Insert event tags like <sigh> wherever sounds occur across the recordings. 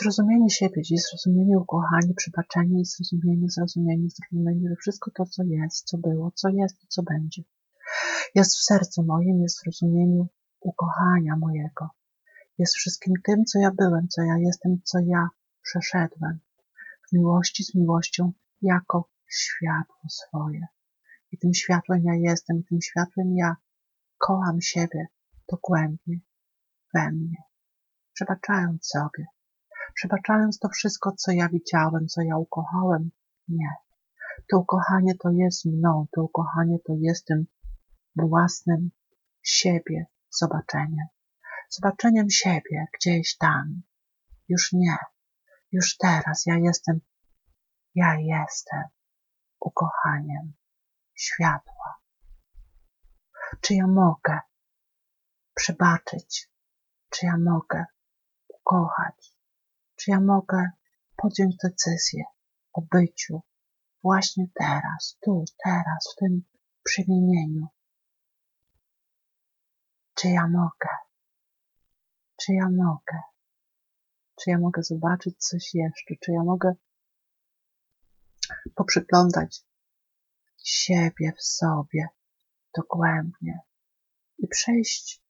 Zrozumienie siebie dziś, zrozumienie, ukochanie, przebaczenie i zrozumienie, zrozumienie, zrozumienie, że wszystko to, co jest, co było, co jest i co będzie, jest w sercu moim, jest w rozumieniu ukochania mojego. Jest wszystkim tym, co ja byłem, co ja jestem, co ja przeszedłem. W miłości z miłością jako światło swoje. I tym światłem ja jestem, tym światłem ja kocham siebie dogłębnie we mnie, przebaczając sobie, przebaczając to wszystko, co ja widziałem, co ja ukochałem. Nie. To ukochanie to jest mną, to ukochanie to jest tym własnym siebie zobaczeniem. Zobaczeniem siebie gdzieś tam. Już nie. Już teraz ja jestem, ja jestem ukochaniem światła. Czy ja mogę przebaczyć? Czy ja mogę ukochać? Czy ja mogę podjąć decyzję o byciu właśnie teraz, tu, teraz, w tym przemienieniu? Czy ja mogę? Czy ja mogę? Czy ja mogę zobaczyć coś jeszcze? Czy ja mogę poprzyglądać siebie w sobie dogłębnie i przejść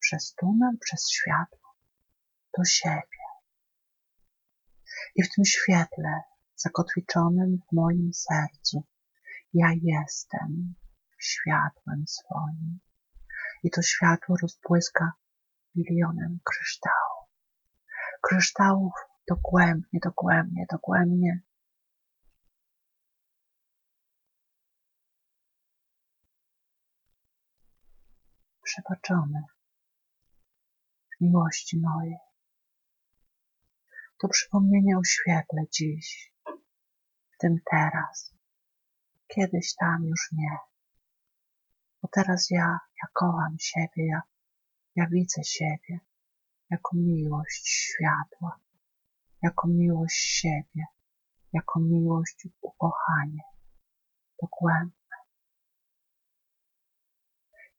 przez tunel, przez światło do siebie. I w tym świetle zakotwiczonym w moim sercu ja jestem światłem swoim. I to światło rozbłyska milionem kryształów. Kryształów dogłębnie, dogłębnie, dogłębnie przebaczony w miłości mojej. To przypomnienie oświetlę dziś, w tym teraz. Kiedyś tam już nie. Bo teraz ja, ja kocham siebie, ja, ja widzę siebie jako miłość światła, jako miłość siebie, jako miłość ukochanie, dogłębne.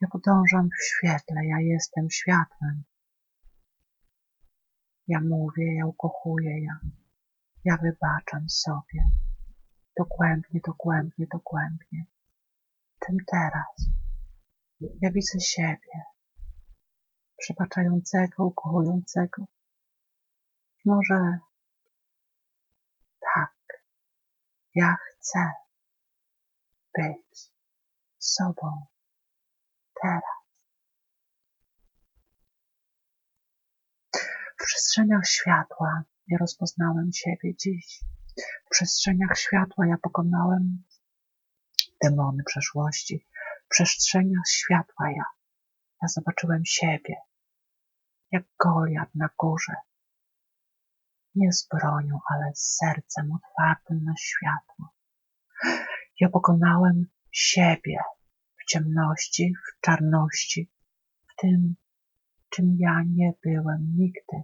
Ja podążam w świetle, ja jestem światłem. Ja mówię, ja ukochuję, ja, ja wybaczam sobie. Dogłębnie, dogłębnie, dogłębnie. Tym teraz. Ja widzę siebie, przebaczającego, ukochującego. Może tak, ja chcę być sobą teraz. W przestrzeniach światła ja rozpoznałem siebie dziś. W przestrzeniach światła ja pokonałem demony przeszłości. W przestrzeniach światła ja, ja zobaczyłem siebie, jak Goliat na górze. Nie z bronią, ale z sercem otwartym na światło. Ja pokonałem siebie w ciemności, w czarności, w tym, czym ja nie byłem nigdy.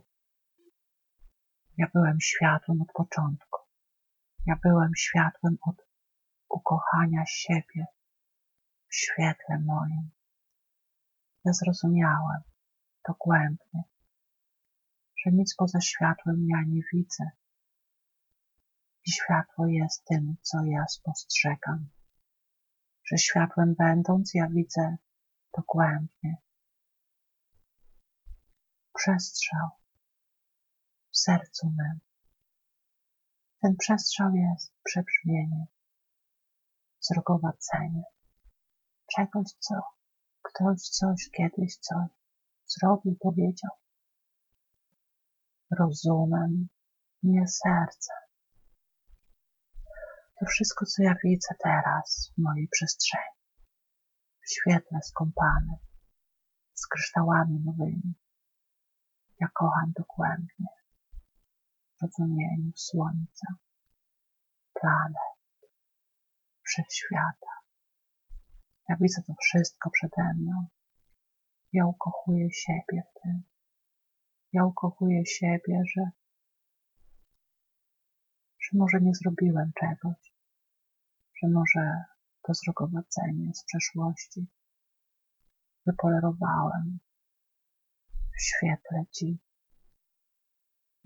Ja byłem światłem od początku. Ja byłem światłem od ukochania siebie w świetle moim. Ja zrozumiałem dogłębnie, że nic poza światłem ja nie widzę. I światło jest tym, co ja spostrzegam. Że światłem będąc, ja widzę dogłębnie. Przestrzał w sercu mym. Ten przestrzał jest przebrzmienie, wzrokowacenie czegoś, co ktoś coś kiedyś coś zrobił, powiedział. Rozumem, nie sercem. To wszystko, co ja widzę teraz w mojej przestrzeni, w świetle skąpanym, z kryształami nowymi, ja kocham dogłębnie w rozumieniu słońca, planet, wszechświata. Ja widzę to wszystko przede mną. Ja ukochuję siebie w tym. Ja ukochuję siebie, że, że może nie zrobiłem czegoś, że może to zrogowacenie z przeszłości wypolerowałem świetle Ci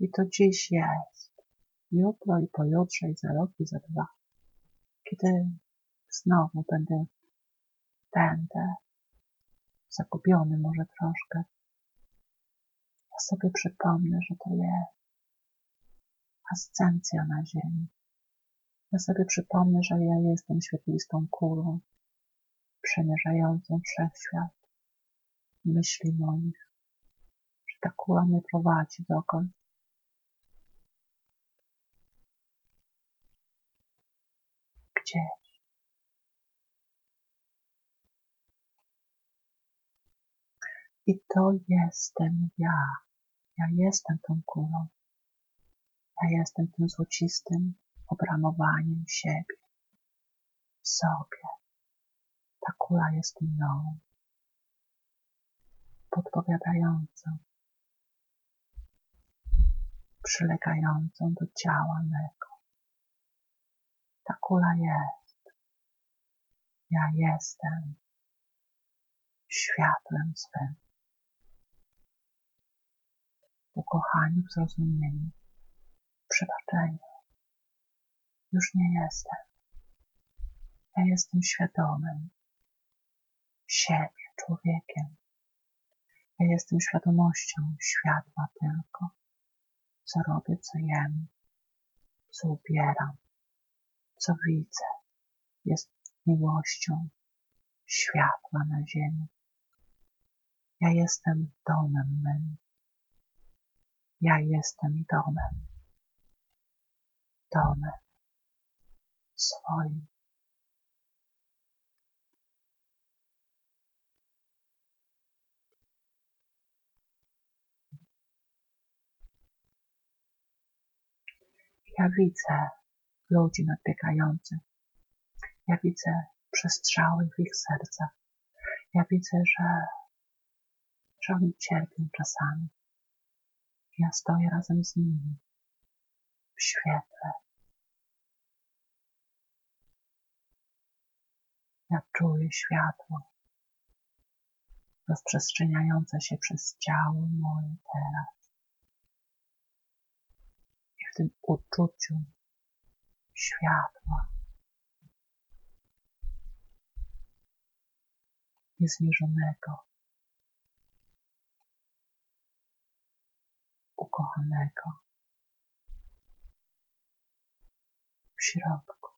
I to dziś jest. Jutro i pojutrze i za rok i za dwa. Kiedy znowu będę będę zagubiony może troszkę. Ja sobie przypomnę, że to jest ascencja na ziemi. Ja sobie przypomnę, że ja jestem świetlistą kulą, przemierzającą wszechświat myśli moich, ta kula mnie prowadzi dokąd. Gdzieś. I to jestem ja. Ja jestem tą kulą. Ja jestem tym złocistym obramowaniem siebie, sobie. Ta kula jest mną, podpowiadającą, przylegającą do ciała mego. Ta kula jest. Ja jestem światłem swym. Ukochaniu w zrozumieniu, przebaczeniu. Już nie jestem. Ja jestem świadomym siebie, człowiekiem. Ja jestem świadomością światła tylko, co robię, co jem, co ubieram, co widzę. Jest miłością światła na ziemi. Ja jestem domem mym. Ja jestem domem. Domem swoim. Ja widzę ludzi nadbiegających. Ja widzę przestrzały w ich sercach. Ja widzę, że, że oni cierpią czasami. Ja stoję razem z nimi w świetle. Ja czuję światło rozprzestrzeniające się przez ciało moje teraz. W tym uczuciu światła niezmierzonego, ukochanego w środku.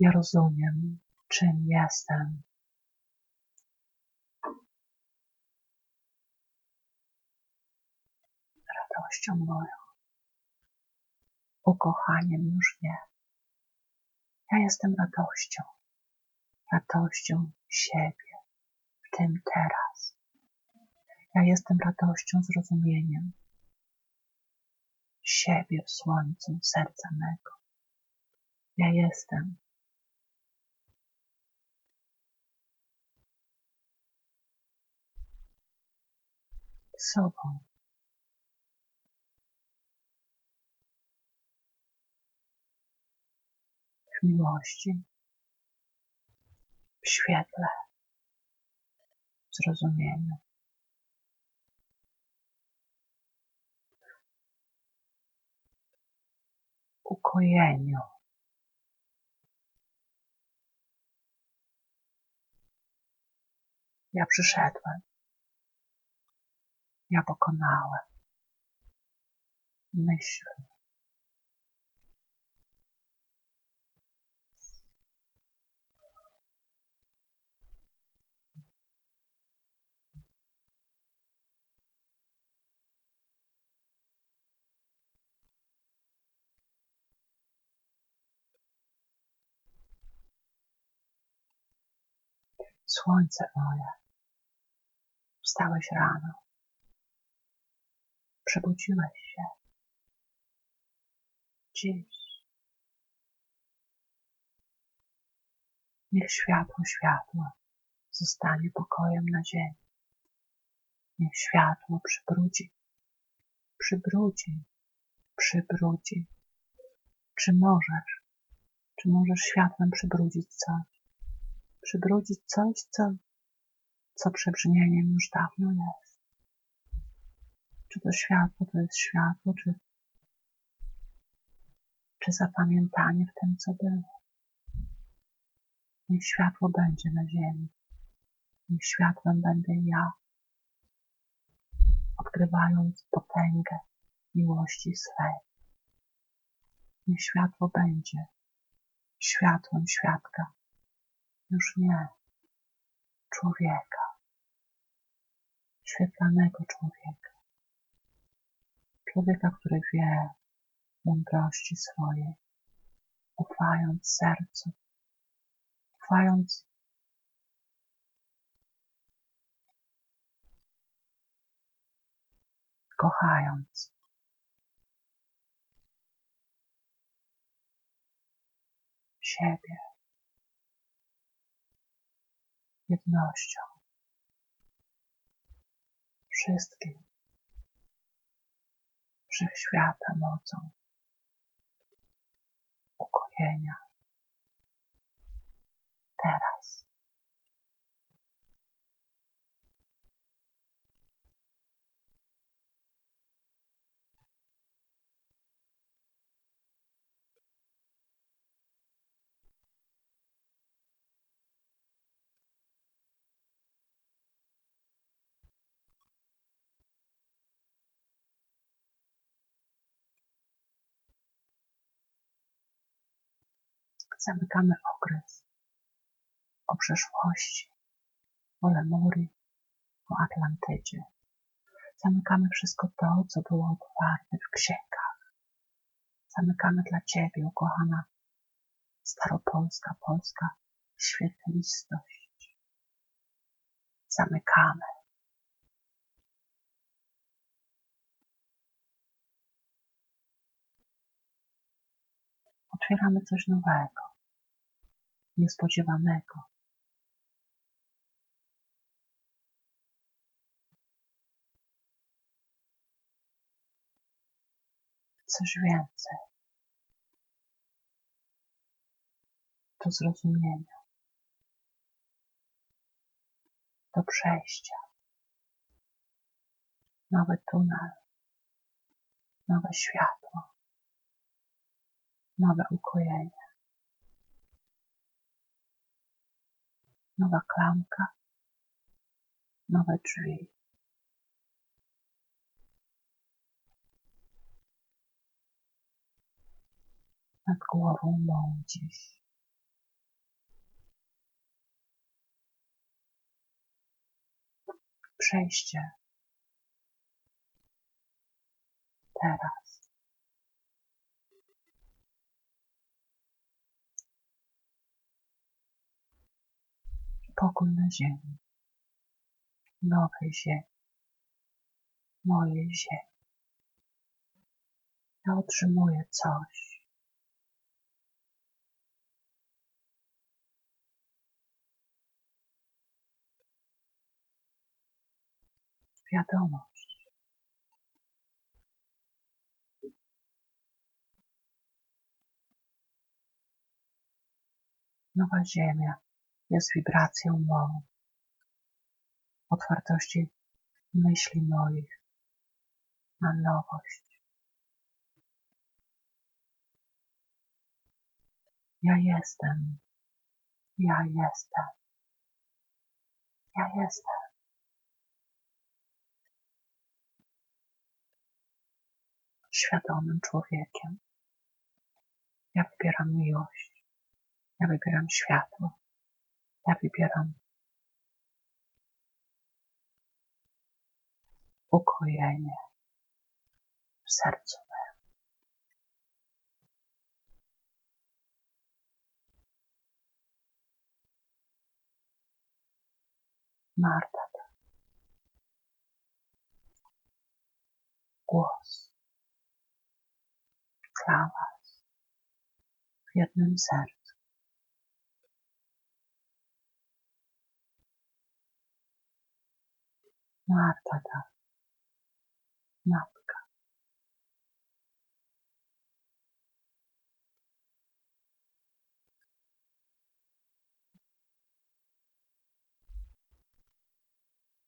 Ja rozumiem, czym jestem. Radością moją, ukochaniem już nie. Ja jestem radością, radością siebie, w tym teraz. Ja jestem radością, zrozumieniem siebie w słońcu serca mego. Ja jestem sobą. Miłości, w świetle, zrozumieniu. ukojeniu. Ja przyszedłem. Ja pokonałem. Myśl. Słońce moje, wstałeś rano, przebudziłeś się. Dziś niech światło światła zostanie pokojem na ziemi. Niech światło przybrudzi, przybrudzi, przybrudzi. Czy możesz, czy możesz światłem przybrudzić coś? Przybrudzić coś, co, co przebrzmieniem już dawno jest. Czy to światło to jest światło, czy, czy zapamiętanie w tym, co było. Niech światło będzie na ziemi. Niech światłem będę ja, odkrywając potęgę miłości swej. Niech światło będzie światłem świadka, już nie człowieka, świetlanego człowieka, człowieka, który wie mądrości swojej, ufając sercu, ufając kochając. Siebie jednością. Wszystkim. Wszechświata mocą. Ukojenia. Teraz. Zamykamy okres o przeszłości, o Lemurii, o Atlantydzie. Zamykamy wszystko to, co było otwarte w księgach. Zamykamy dla Ciebie, ukochana staropolska, polska świetlistość. Zamykamy. Otwieramy coś nowego, niespodziewanego. Coś więcej. Do zrozumienia, do przejścia. Nowy tunel, nowe światło, nowe ukojenie, nowa klamka, nowe drzwi. Nad głową mą. Przejście. Teraz. Pokój na ziemi. Nowej ziemi. Mojej ziemi. Ja otrzymuję coś. Wiadomość. Nowa Ziemia jest wibracją mą, otwartości myśli moich na nowość. Ja jestem, ja jestem, ja jestem. Świadomym człowiekiem. Ja wybieram miłość. Ja wybieram światło. Ja wybieram ukojenie w sercu mym. Marta. Głos dla Was w jednym sercu. Marta ta, matka.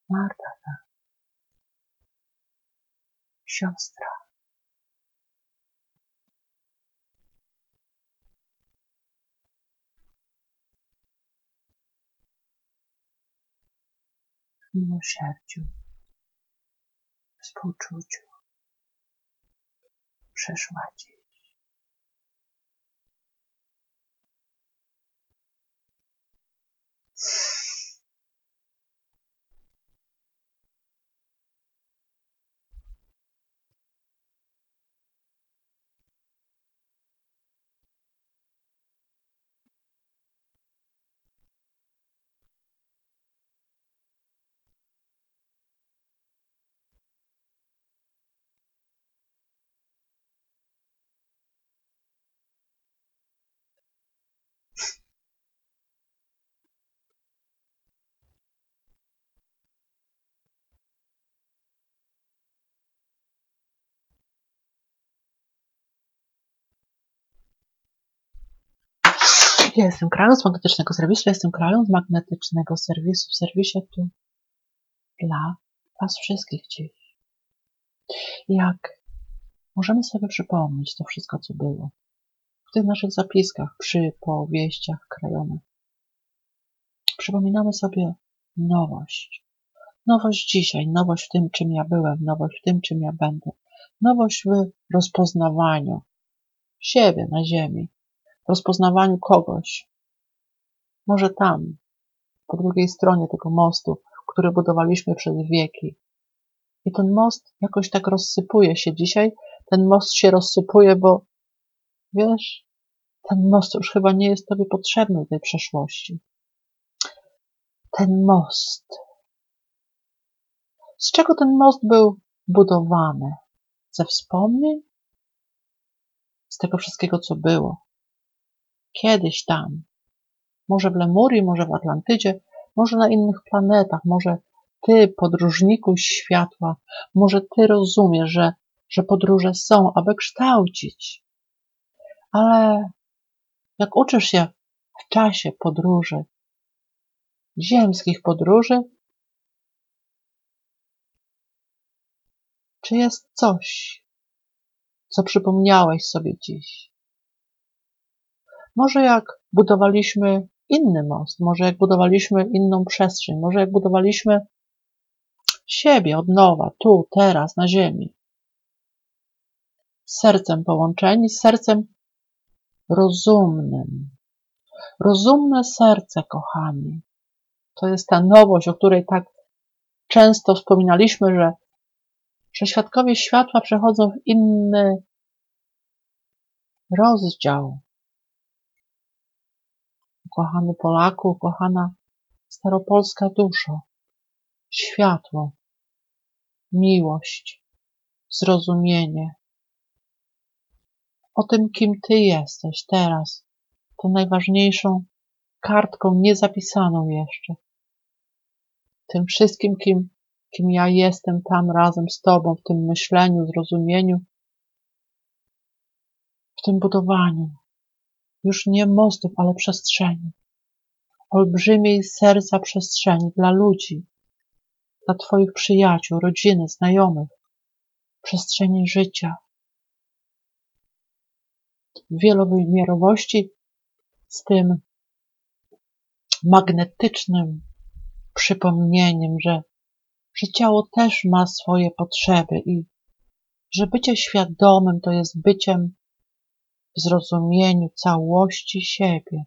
Marta ta, siostra. Miłosierdziu, współczuciu przeszła dziś. Ja jestem krają z magnetycznego serwisu, ja jestem krają z magnetycznego serwisu, w serwisie tu dla Was wszystkich dziś. Jak możemy sobie przypomnieć to wszystko, co było w tych naszych zapiskach, przy powieściach krajonych. Przypominamy sobie nowość. Nowość dzisiaj, nowość w tym, czym ja byłem, nowość w tym, czym ja będę. Nowość w rozpoznawaniu siebie na ziemi, rozpoznawaniu kogoś. Może tam, po drugiej stronie tego mostu, który budowaliśmy przez wieki. I ten most jakoś tak rozsypuje się dzisiaj. Ten most się rozsypuje, bo wiesz, ten most już chyba nie jest tobie potrzebny tej przeszłości. Ten most. Z czego ten most był budowany? Ze wspomnień? Z tego wszystkiego, co było kiedyś tam, może w Lemurii, może w Atlantydzie, może na innych planetach, może ty, podróżniku światła, może ty rozumiesz, że, że podróże są, aby kształcić. Ale jak uczysz się w czasie podróży, ziemskich podróży, czy jest coś, co przypomniałeś sobie dziś? Może jak budowaliśmy inny most, może jak budowaliśmy inną przestrzeń, może jak budowaliśmy siebie od nowa, tu, teraz, na ziemi. Z sercem połączeni, z sercem rozumnym. Rozumne serce, kochani. To jest ta nowość, o której tak często wspominaliśmy, że, że świadkowie światła przechodzą w inny rozdział ukochany Polaku, ukochana staropolska duszo, światło, miłość, zrozumienie. O tym, kim Ty jesteś teraz, tą najważniejszą kartką niezapisaną jeszcze. Tym wszystkim, kim, kim ja jestem tam razem z Tobą, w tym myśleniu, zrozumieniu, w tym budowaniu już nie mostów, ale przestrzeni. Olbrzymiej serca przestrzeni dla ludzi, dla Twoich przyjaciół, rodziny, znajomych, przestrzeni życia. Wielowymiarowości z tym magnetycznym przypomnieniem, że, że ciało też ma swoje potrzeby i że bycie świadomym to jest byciem w zrozumieniu całości siebie.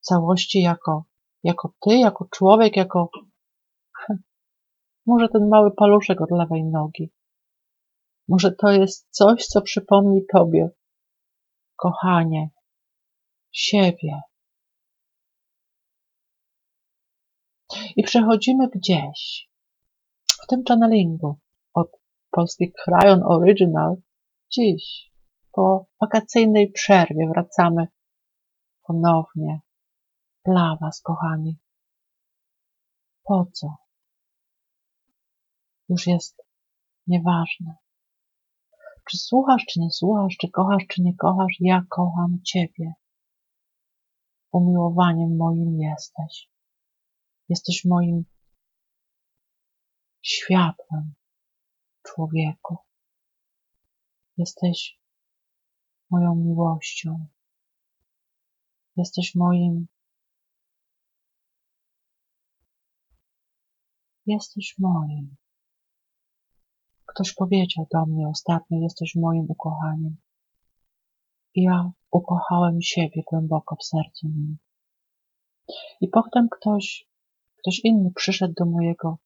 Całości jako, jako ty, jako człowiek, jako <laughs> może ten mały paluszek od lewej nogi. Może to jest coś, co przypomni tobie, kochanie, siebie. I przechodzimy gdzieś w tym channelingu od polskich Cryon Original dziś po wakacyjnej przerwie wracamy ponownie dla Was, kochani. Po co? Już jest nieważne. Czy słuchasz, czy nie słuchasz, czy kochasz, czy nie kochasz, ja kocham Ciebie. Umiłowaniem moim jesteś. Jesteś moim światłem, człowieku. Jesteś moją miłością. Jesteś moim. Jesteś moim. Ktoś powiedział do mnie ostatnio: Jesteś moim ukochaniem. Ja ukochałem siebie głęboko w sercu nim. I potem ktoś, ktoś inny przyszedł do mojego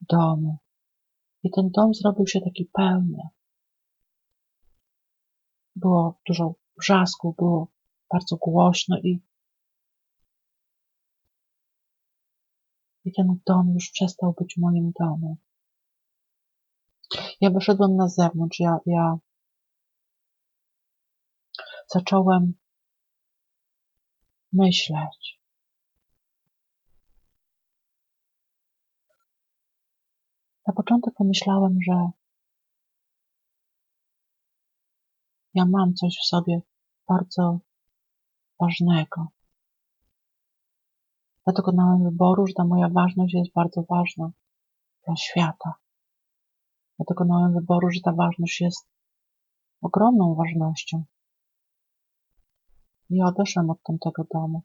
domu. I ten dom zrobił się taki pełny. Było dużo wrzasku, było bardzo głośno i, i ten dom już przestał być moim domem. Ja wyszedłem na zewnątrz, ja, ja zacząłem myśleć. Na początek pomyślałem, że ja mam coś w sobie bardzo ważnego. Ja dokonałem wyboru, że ta moja ważność jest bardzo ważna dla świata. Ja dokonałem wyboru, że ta ważność jest ogromną ważnością. I odeszłem od tamtego domu.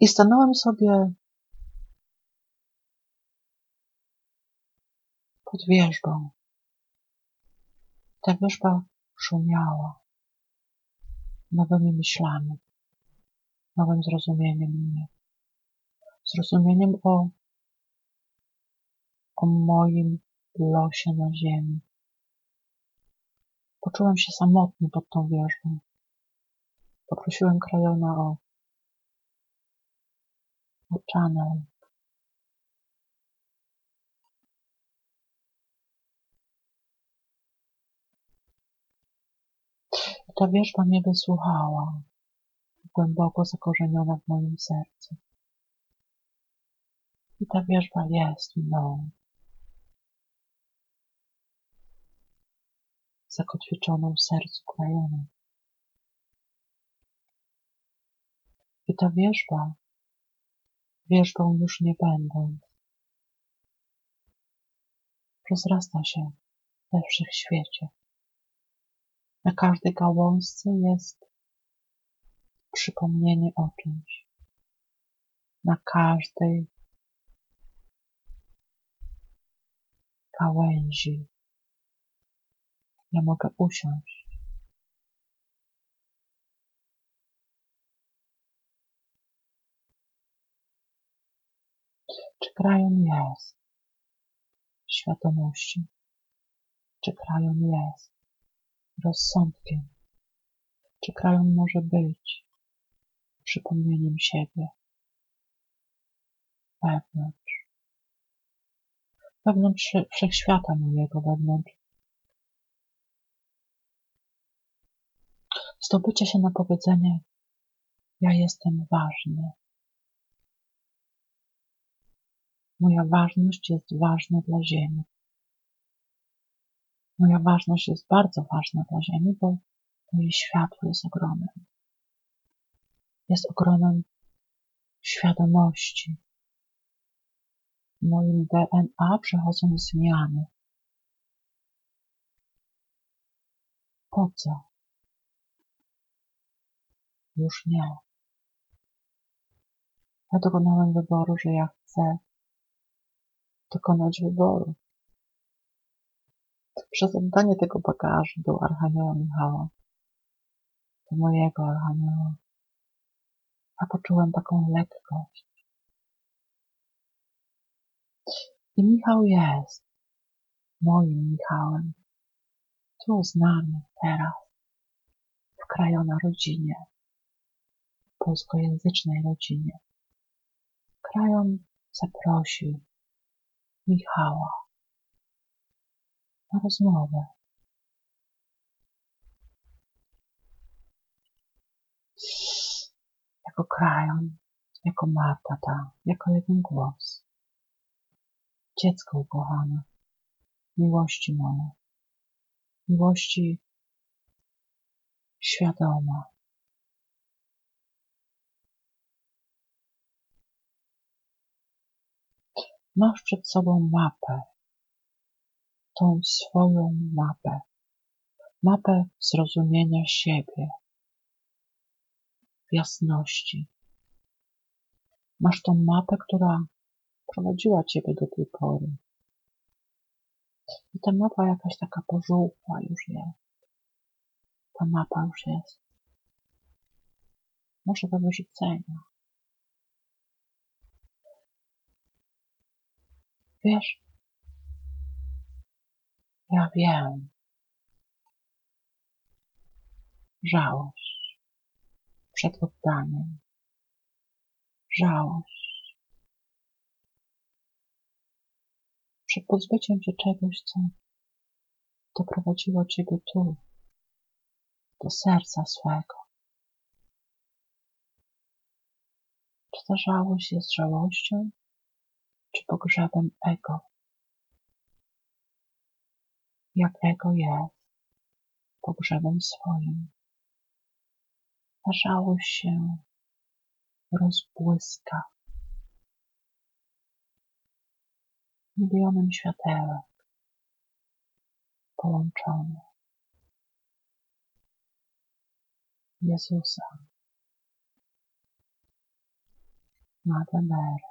I stanąłem sobie pod wierzbą. Ta wierzba szumiała nowymi myślami, nowym zrozumieniem mnie, zrozumieniem o, o moim losie na ziemi. Poczułem się samotny pod tą wierzbą. Poprosiłem krajona o, o channel. I ta wierzba mnie wysłuchała, głęboko zakorzeniona w moim sercu. I ta wierzba jest mną. zakotwiczoną w sercu krajona. I ta wierzba, wierzbą już nie będąc, rozrasta się we wszechświecie. Na każdej gałązce jest przypomnienie o czymś. Na każdej gałęzi ja mogę usiąść. Czy krajon jest świadomości? Czy krajon jest rozsądkiem? Czy krajon może być przypomnieniem siebie wewnątrz? Wewnątrz wszechświata mojego, wewnątrz zdobycie się na powiedzenie ja jestem ważny. Moja ważność jest ważna dla Ziemi. Moja ważność jest bardzo ważna dla Ziemi, bo moje światło jest ogromem. Jest ogromem świadomości. W moim DNA przechodzą zmiany. Po co? Już nie. Ja dokonałem wyboru, że ja chcę dokonać wyboru. Przez oddanie tego bagażu do Archanioła Michała, do mojego Archanioła, ja poczułem taką lekkość. I Michał jest moim Michałem, tu z nami, teraz, w krajona rodzinie polskojęzycznej rodzinie. Krajon zaprosił Michała rozmowę. Jako krajon, jako Marta ta, jako jeden głos. Dziecko ukochane, miłości moja, miłości świadoma, Masz przed sobą mapę, tą swoją mapę, mapę zrozumienia siebie, jasności. Masz tą mapę, która prowadziła ciebie do tej pory. I ta mapa jakaś taka pożółkła już jest. Ta mapa już jest. Może do wyrzucenia. Wiesz, ja wiem. Żałość przed oddaniem. Żałość przed pozbyciem się czegoś, co doprowadziło ciebie tu, do serca swego. Czy ta żałość jest żałością, czy pogrzebem ego? Jak ego jest pogrzebem swoim. Żałość się rozbłyska milionem światełek połączone. Jezusa, Matę Mary,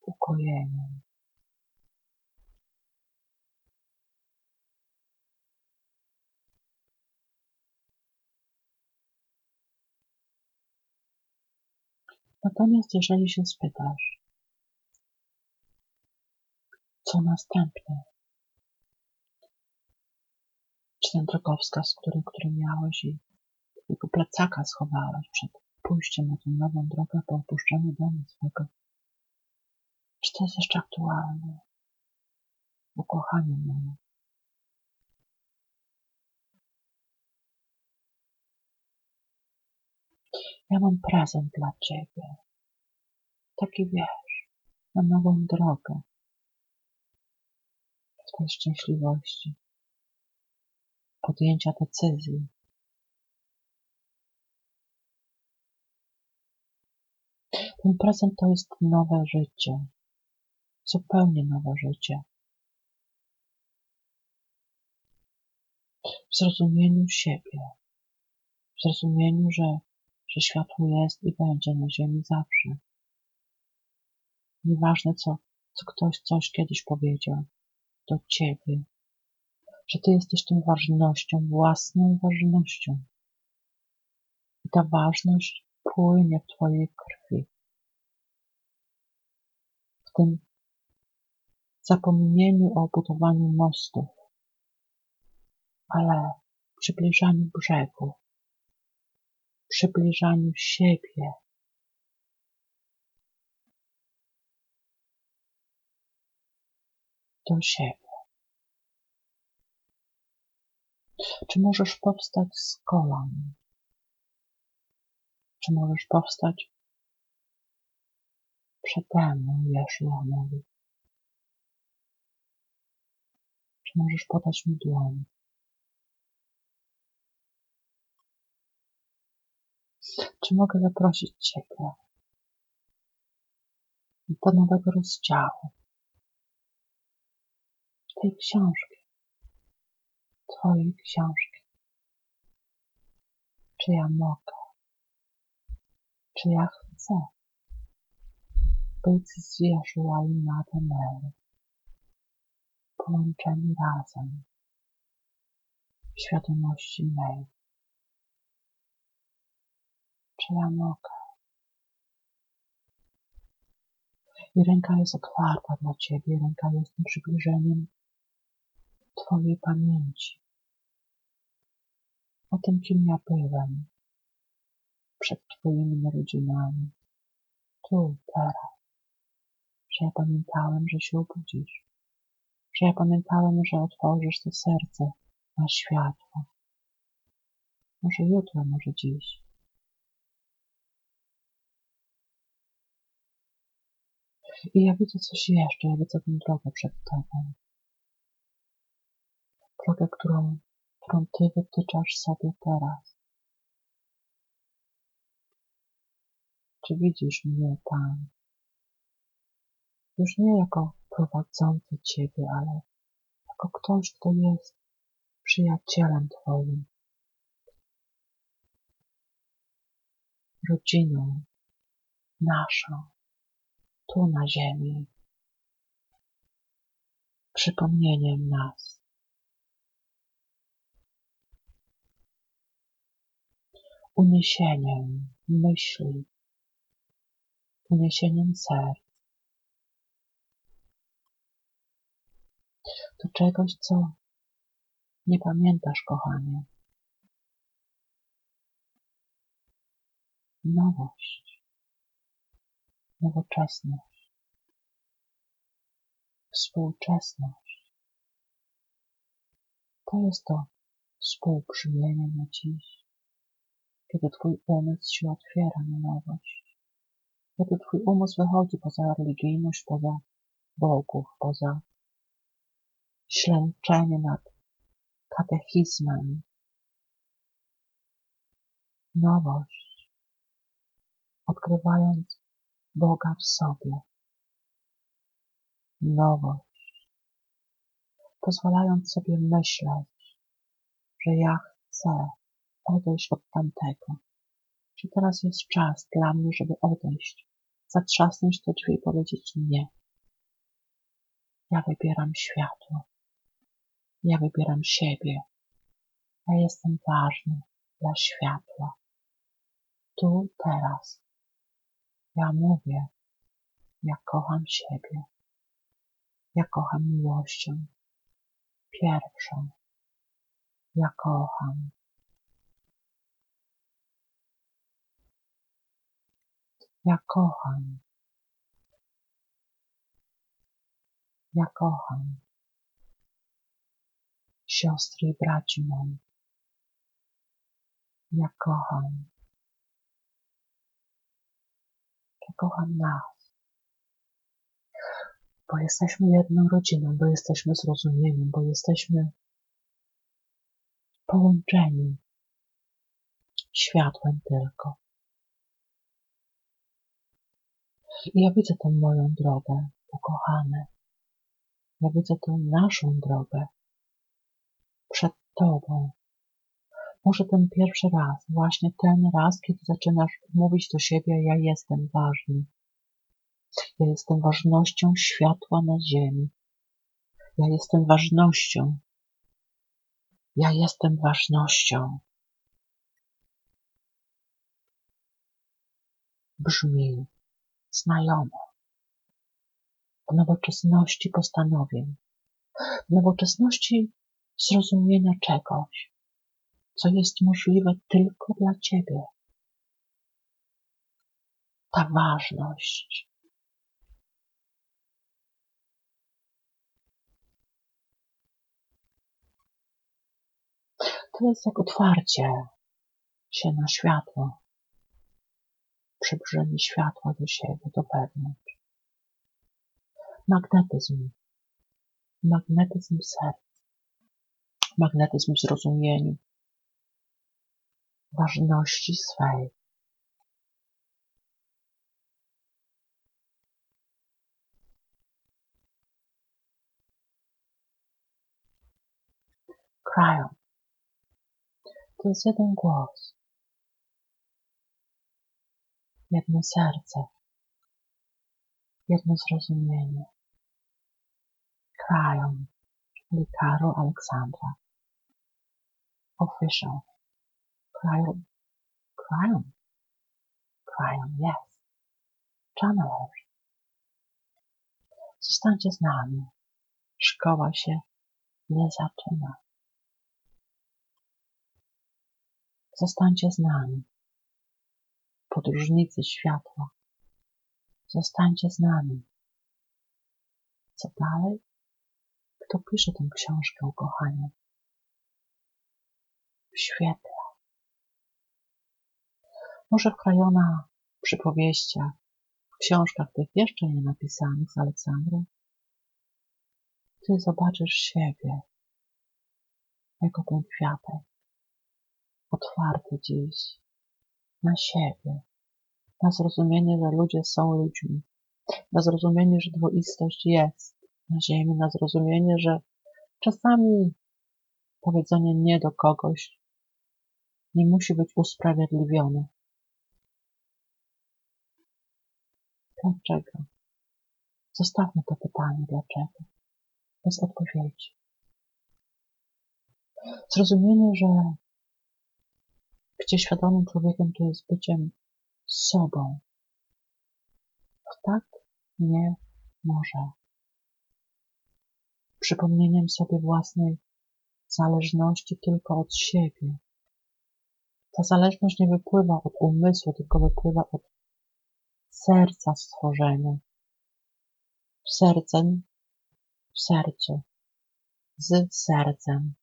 ukojeniem. Natomiast jeżeli się spytasz, co następnie, czy ten drogowskaz, który, który miałeś i jego plecaka schowałeś przed pójściem na tę nową drogę po opuszczeniu domu swego, czy to jest jeszcze aktualne? Ukochanie moje. Ja mam prezent dla ciebie. Taki wiesz, na nową drogę. Twojej szczęśliwości. Podjęcia decyzji. Ten prezent to jest nowe życie. Zupełnie nowe życie. W zrozumieniu siebie. W zrozumieniu, że że światło jest i będzie na ziemi zawsze. Nieważne, co, co ktoś coś kiedyś powiedział do ciebie, że ty jesteś tą ważnością, własną ważnością. I ta ważność płynie w twojej krwi. W tym zapomnieniu o budowaniu mostów, ale przybliżaniu brzegu, przybliżaniu siebie. Do siebie. Czy możesz powstać z kolan? Czy możesz powstać przede mną, Jeszua mówi? Czy możesz podać mi dłoń? Czy mogę zaprosić Ciebie do nowego rozdziału tej książki, Twojej książki? Czy ja mogę? Czy ja chcę być z Jeszua i Mary połączeni razem w świadomości mej? Czy ja mogę. I ręka jest otwarta dla Ciebie, ręka jest tym przybliżeniem Twojej pamięci. O tym, kim ja byłem przed Twoimi narodzinami. Tu, teraz. Że ja pamiętałem, że się obudzisz. Że ja pamiętałem, że otworzysz to serce na światło. Może jutro, może dziś. I ja widzę coś jeszcze, ja widzę tę drogę przed tobą. Drogę, którą, którą ty wytyczasz sobie teraz. czy widzisz mnie tam? Już nie jako prowadzący Ciebie, ale jako ktoś, kto jest przyjacielem Twoim, rodziną naszą, tu na ziemi, przypomnieniem nas. Uniesieniem myśli, uniesieniem serc do czegoś, co nie pamiętasz, kochanie. Nowość, nowoczesność, współczesność. To jest to współbrzmienie na dziś, kiedy Twój umysł się otwiera na nowość, kiedy Twój umysł wychodzi poza religijność, poza bogów, poza ślęczenie nad katechizmem. Nowość, odkrywając Boga w sobie. Nowość, pozwalając sobie myśleć, że ja chcę odejść od tamtego, że teraz jest czas dla mnie, żeby odejść, zatrzasnąć te drzwi i powiedzieć nie. Ja wybieram światło. Ja wybieram siebie. Ja jestem ważny dla światła. Tu, teraz. Ja mówię, ja kocham siebie. Ja kocham miłością. Pierwszą. Ja kocham. Ja kocham. Ja kocham siostry i braci moi. Ja kocham. Ja kocham nas. Bo jesteśmy jedną rodziną, bo jesteśmy zrozumieniem, bo jesteśmy połączeni światłem tylko. I ja widzę tę moją drogę, ukochane. Ja widzę tę naszą drogę, przed Tobą. Może ten pierwszy raz, właśnie ten raz, kiedy zaczynasz mówić do siebie, ja jestem ważny. Ja jestem ważnością światła na ziemi. Ja jestem ważnością. Ja jestem ważnością. Brzmi znajomo. W nowoczesności postanowień, w nowoczesności zrozumienia czegoś, co jest możliwe tylko dla Ciebie. Ta ważność. To jest jak otwarcie się na światło, przybrzenie światła do siebie, do wewnątrz. Magnetyzm, magnetyzm serca magnetyzm zrozumieniu ważności swej. Krają. To jest jeden głos, jedno serce, jedno zrozumienie. Krają, czyli Aleksandra official. Cryon, cryon, cryon, yes. Channelers. Zostańcie z nami. Szkoła się nie zaczyna. Zostańcie z nami. Podróżnicy światła. Zostańcie z nami. Co dalej? Kto pisze tę książkę, ukochanie? w świetle. Może wkrojona w przypowieściach, w książkach tych jeszcze nie napisanych z Aleksandrą, ty zobaczysz siebie jako ten kwiatek, otwarty dziś na siebie, na zrozumienie, że ludzie są ludźmi, na zrozumienie, że dwoistość jest na ziemi, na zrozumienie, że czasami powiedzenie nie do kogoś nie musi być usprawiedliwione. Dlaczego? Zostawmy to pytanie, dlaczego? Bez odpowiedzi. Zrozumienie, że bycie świadomym człowiekiem to jest byciem sobą. Tak nie może. Przypomnieniem sobie własnej zależności tylko od siebie. Ta zależność nie wypływa od umysłu, tylko wypływa od serca stworzenia. Sercem w sercu, z sercem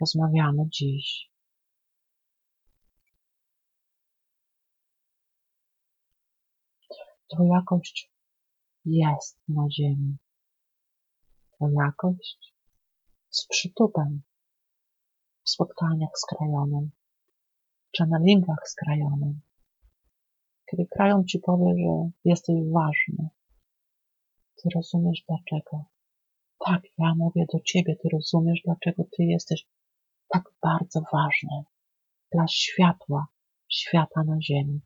rozmawiamy dziś. Dwojakość jest na ziemi. Dwojakość z przytupem w spotkaniach z krajonem, czy na krajonem. Kiedy krajon ci powie, że jesteś ważny, ty rozumiesz dlaczego. Tak, ja mówię do ciebie, ty rozumiesz dlaczego ty jesteś tak bardzo ważny dla światła, świata na ziemi.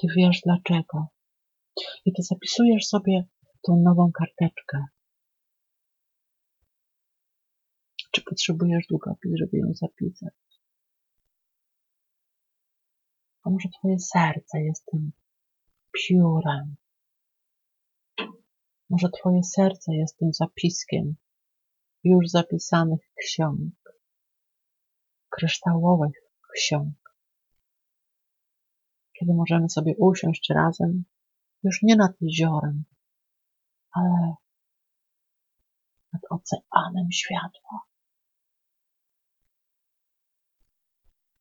Ty wiesz dlaczego. I ty zapisujesz sobie tą nową karteczkę. Czy potrzebujesz długopis, żeby ją zapisać? A może twoje serce jest tym piórem? Może twoje serce jest tym zapiskiem już zapisanych ksiąg, kryształowych ksiąg, kiedy możemy sobie usiąść razem już nie nad jeziorem, ale nad oceanem światła.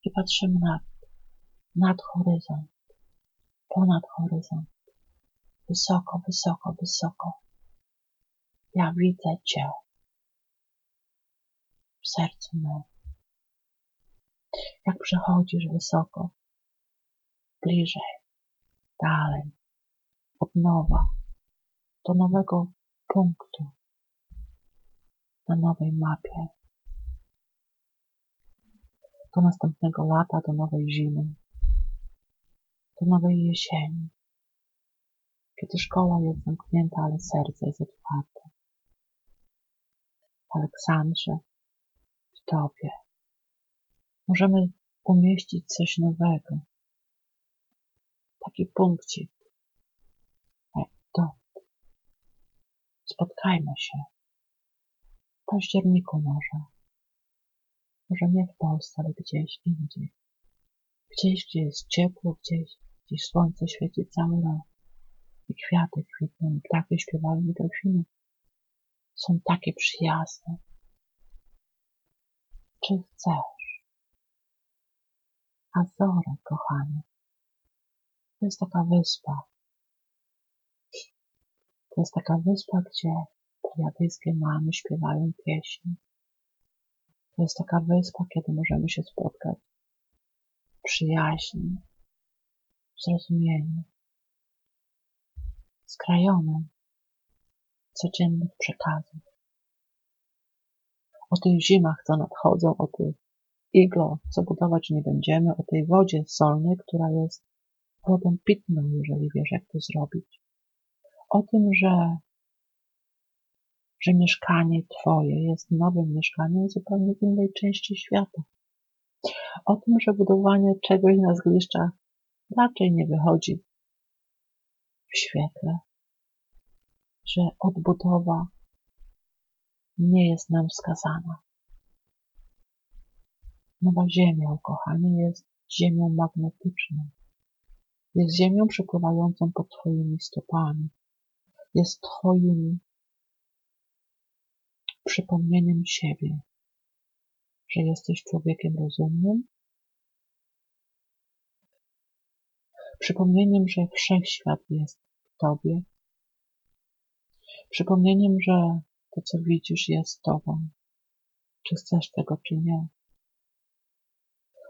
I patrzymy nad, nad horyzont, ponad horyzont, wysoko, wysoko, wysoko. Ja widzę Cię w sercu mym. Jak przechodzisz wysoko, bliżej, dalej, od nowa, do nowego punktu na nowej mapie, do następnego lata, do nowej zimy, do nowej jesieni, kiedy szkoła jest zamknięta, ale serce jest otwarte. Aleksandrze, w Tobie możemy umieścić coś nowego. Taki punkcik, jak to. Spotkajmy się. W październiku może. Może nie w Polsce, ale gdzieś indziej. Gdzieś, gdzie jest ciepło, gdzieś, gdzie słońce świeci cały rok. I kwiaty kwitną, i ptaki śpiewają, i delfiny są takie przyjazne. Czy chcesz? Azorę, kochanie. To jest taka wyspa. To jest taka wyspa, gdzie plejadyjskie mamy śpiewają pieśni. To jest taka wyspa, kiedy możemy się spotkać w przyjaźni, zrozumieniu, skrajonym codziennych przekazów. O tych zimach, co nadchodzą, o tych iglo, co budować nie będziemy, o tej wodzie solnej, która jest wodą pitną, jeżeli wiesz, jak to zrobić. O tym, że, że mieszkanie Twoje jest nowym mieszkaniem zupełnie w innej części świata. O tym, że budowanie czegoś na zgliszczach raczej nie wychodzi w świetle, że odbudowa nie jest nam wskazana. Nowa Ziemia, ukochanie, jest ziemią magnetyczną. Jest ziemią przepływającą pod Twoimi stopami. Jest Twoim przypomnieniem siebie, że jesteś człowiekiem rozumnym, przypomnieniem, że wszechświat jest w Tobie, przypomnieniem, że to, co widzisz, jest Tobą, czy chcesz tego, czy nie.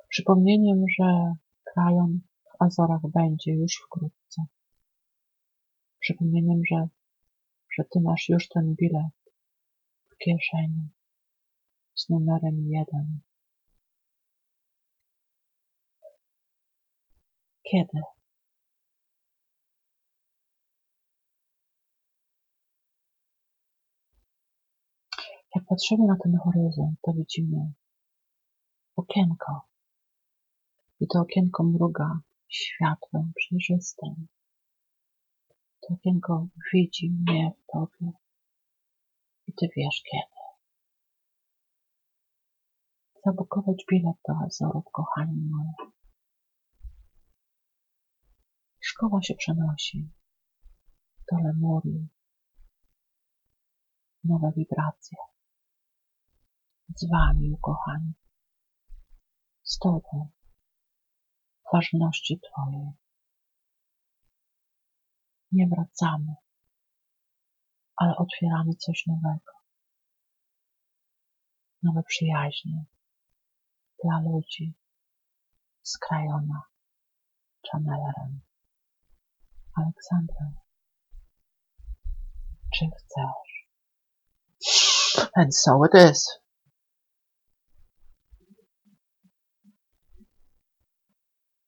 Przypomnieniem, że krajon w Azorach będzie już wkrótce. Przypomnieniem, że, że ty masz już ten bilet w kieszeni z numerem jeden. Kiedy? Jak patrzymy na ten horyzont, to widzimy okienko. I to okienko mruga światłem przejrzystym. To okienko widzi mnie w tobie. I ty wiesz kiedy. Zabukować bilet do Azorów, kochani moi. Szkoła się przenosi do Lemurii. Nowe wibracje. Z wami, ukochani. Z tobą. Ważności twojej. Nie wracamy, ale otwieramy coś nowego. Nowe przyjaźnie dla ludzi z krajona Channelerem. Aleksandra, czy chcesz? And so it is.